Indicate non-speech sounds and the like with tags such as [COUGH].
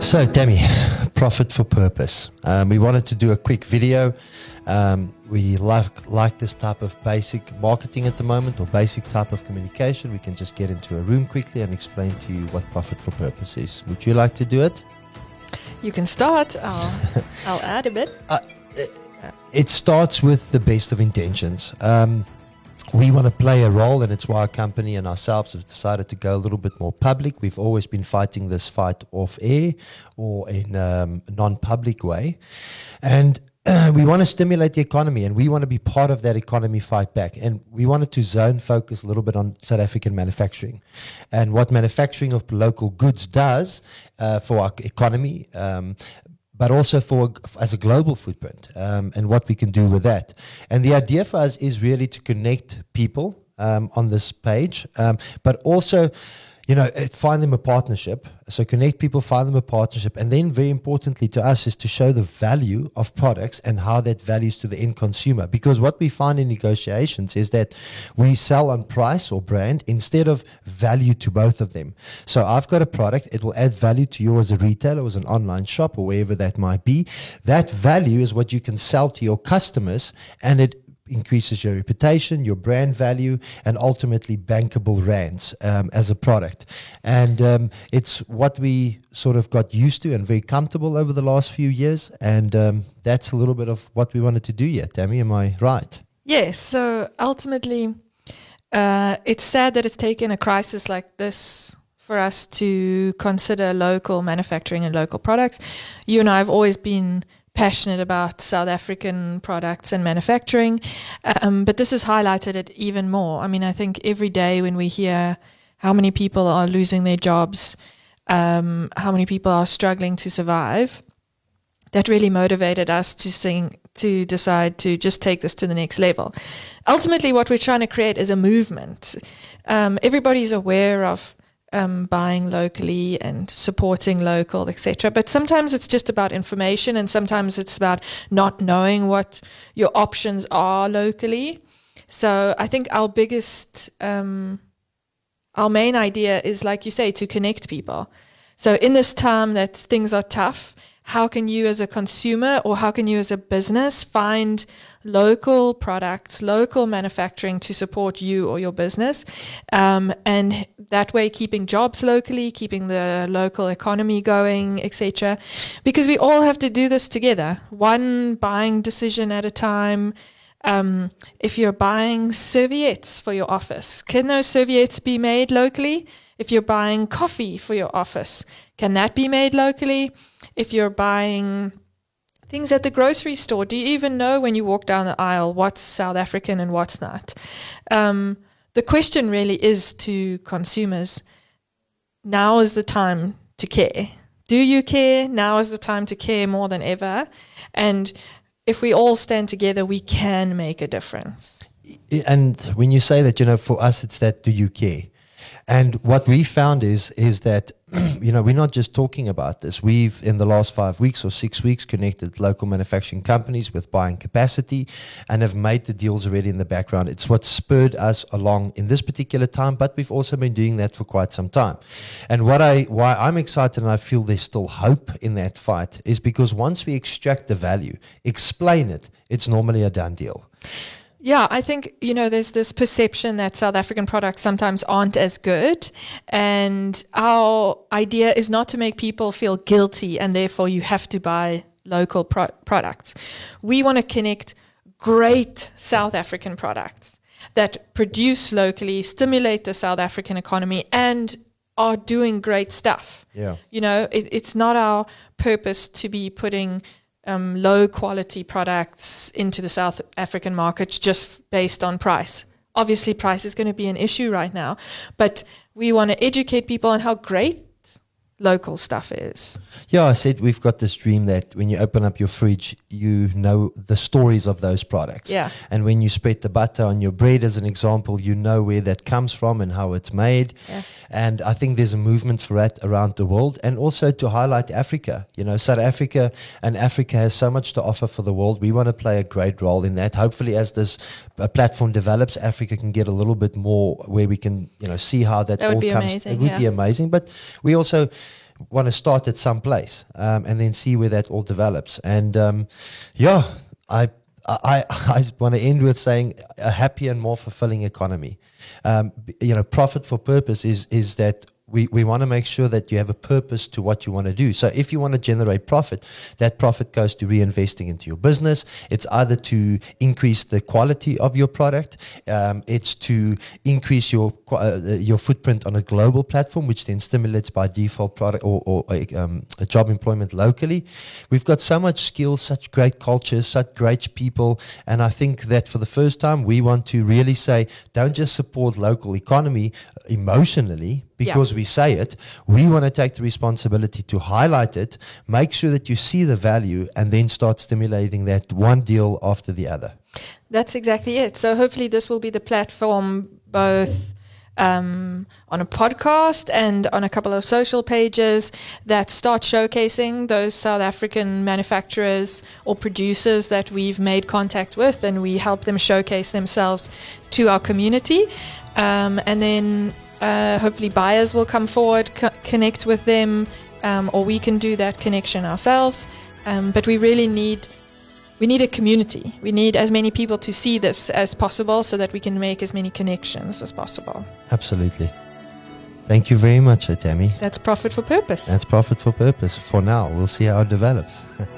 So, Demi, profit for purpose. Um, we wanted to do a quick video. Um, we like like this type of basic marketing at the moment, or basic type of communication. We can just get into a room quickly and explain to you what profit for purpose is. Would you like to do it? You can start. I'll, I'll add a bit. It starts with the best of intentions. Um, we want to play a role, and it's why our company and ourselves have decided to go a little bit more public. We've always been fighting this fight off air or in um, a non public way. And [CLEARS THROAT] we want to stimulate the economy and we want to be part of that economy fight back. And we wanted to zone focus a little bit on South African manufacturing and what manufacturing of local goods does uh, for our economy. Um, but also for as a global footprint um, and what we can do with that. And the idea for us is really to connect people um, on this page, um, but also you know, find them a partnership. So connect people, find them a partnership. And then very importantly to us is to show the value of products and how that values to the end consumer. Because what we find in negotiations is that we sell on price or brand instead of value to both of them. So I've got a product, it will add value to you as a retailer, as an online shop or wherever that might be. That value is what you can sell to your customers and it increases your reputation, your brand value, and ultimately bankable rands um, as a product. And um, it's what we sort of got used to and very comfortable over the last few years. And um, that's a little bit of what we wanted to do yet. Tammy, am I right? Yes. So ultimately, uh, it's sad that it's taken a crisis like this for us to consider local manufacturing and local products. You and I have always been passionate about South African products and manufacturing, um, but this has highlighted it even more. I mean, I think every day when we hear how many people are losing their jobs, um, how many people are struggling to survive, that really motivated us to think to decide to just take this to the next level. Ultimately, what we're trying to create is a movement. Um, everybody's aware of um, buying locally and supporting local, etc. But sometimes it's just about information, and sometimes it's about not knowing what your options are locally. So I think our biggest, um, our main idea is, like you say, to connect people. So in this time that things are tough, how can you as a consumer or how can you as a business find local products, local manufacturing to support you or your business? Um, and that way keeping jobs locally, keeping the local economy going, etc. Because we all have to do this together, one buying decision at a time. Um, if you're buying serviettes for your office, can those serviettes be made locally? If you're buying coffee for your office, can that be made locally? if you're buying things at the grocery store, do you even know when you walk down the aisle what's South African and what's not? Um, the question really is to consumers now is the time to care. Do you care? Now is the time to care more than ever. And if we all stand together, we can make a difference. And when you say that, you know, for us, it's that do you care? And what we found is is that [CLEARS THROAT] you know we're not just talking about this. We've in the last five weeks or six weeks connected local manufacturing companies with buying capacity, and have made the deals already in the background. It's what spurred us along in this particular time, but we've also been doing that for quite some time. And what I why I'm excited and I feel there's still hope in that fight is because once we extract the value, explain it, it's normally a done deal. Yeah, I think, you know, there's this perception that South African products sometimes aren't as good. And our idea is not to make people feel guilty and therefore you have to buy local pro- products. We want to connect great South African products that produce locally, stimulate the South African economy, and are doing great stuff. Yeah. You know, it, it's not our purpose to be putting um, low quality products into the South African market just based on price. Obviously, price is going to be an issue right now, but we want to educate people on how great local stuff is. Yeah, I said we've got this dream that when you open up your fridge, you know the stories of those products. Yeah. And when you spread the butter on your bread, as an example, you know where that comes from and how it's made. Yeah. And I think there's a movement for that around the world and also to highlight Africa. You know, South Africa and Africa has so much to offer for the world. We want to play a great role in that. Hopefully, as this uh, platform develops, Africa can get a little bit more where we can, you know, see how that, That all comes. amazing, it would be amazing. But we also, want to start at some place um, and then see where that all develops. And um, yeah, I I, [LAUGHS] I want to end with saying a happier and more fulfilling economy. Um, you know, profit for purpose is is that we, we want to make sure that you have a purpose to what you want to do. So if you want to generate profit, that profit goes to reinvesting into your business. It's either to increase the quality of your product, um, it's to increase your uh, your footprint on a global platform, which then stimulates by default product or, or um, a job employment locally. We've got so much skills, such great cultures, such great people, and I think that for the first time we want to really say, don't just support local economy emotionally because yeah. we say it. We want to take the responsibility to highlight it, make sure that you see the value, and then start stimulating that one deal after the other. That's exactly it. So hopefully, this will be the platform both. Um, on a podcast and on a couple of social pages that start showcasing those South African manufacturers or producers that we've made contact with, and we help them showcase themselves to our community. Um, and then uh, hopefully, buyers will come forward, co- connect with them, um, or we can do that connection ourselves. Um, but we really need we need a community. We need as many people to see this as possible, so that we can make as many connections as possible. Absolutely. Thank you very much, Tammy. That's profit for purpose. That's profit for purpose. For now, we'll see how it develops. [LAUGHS]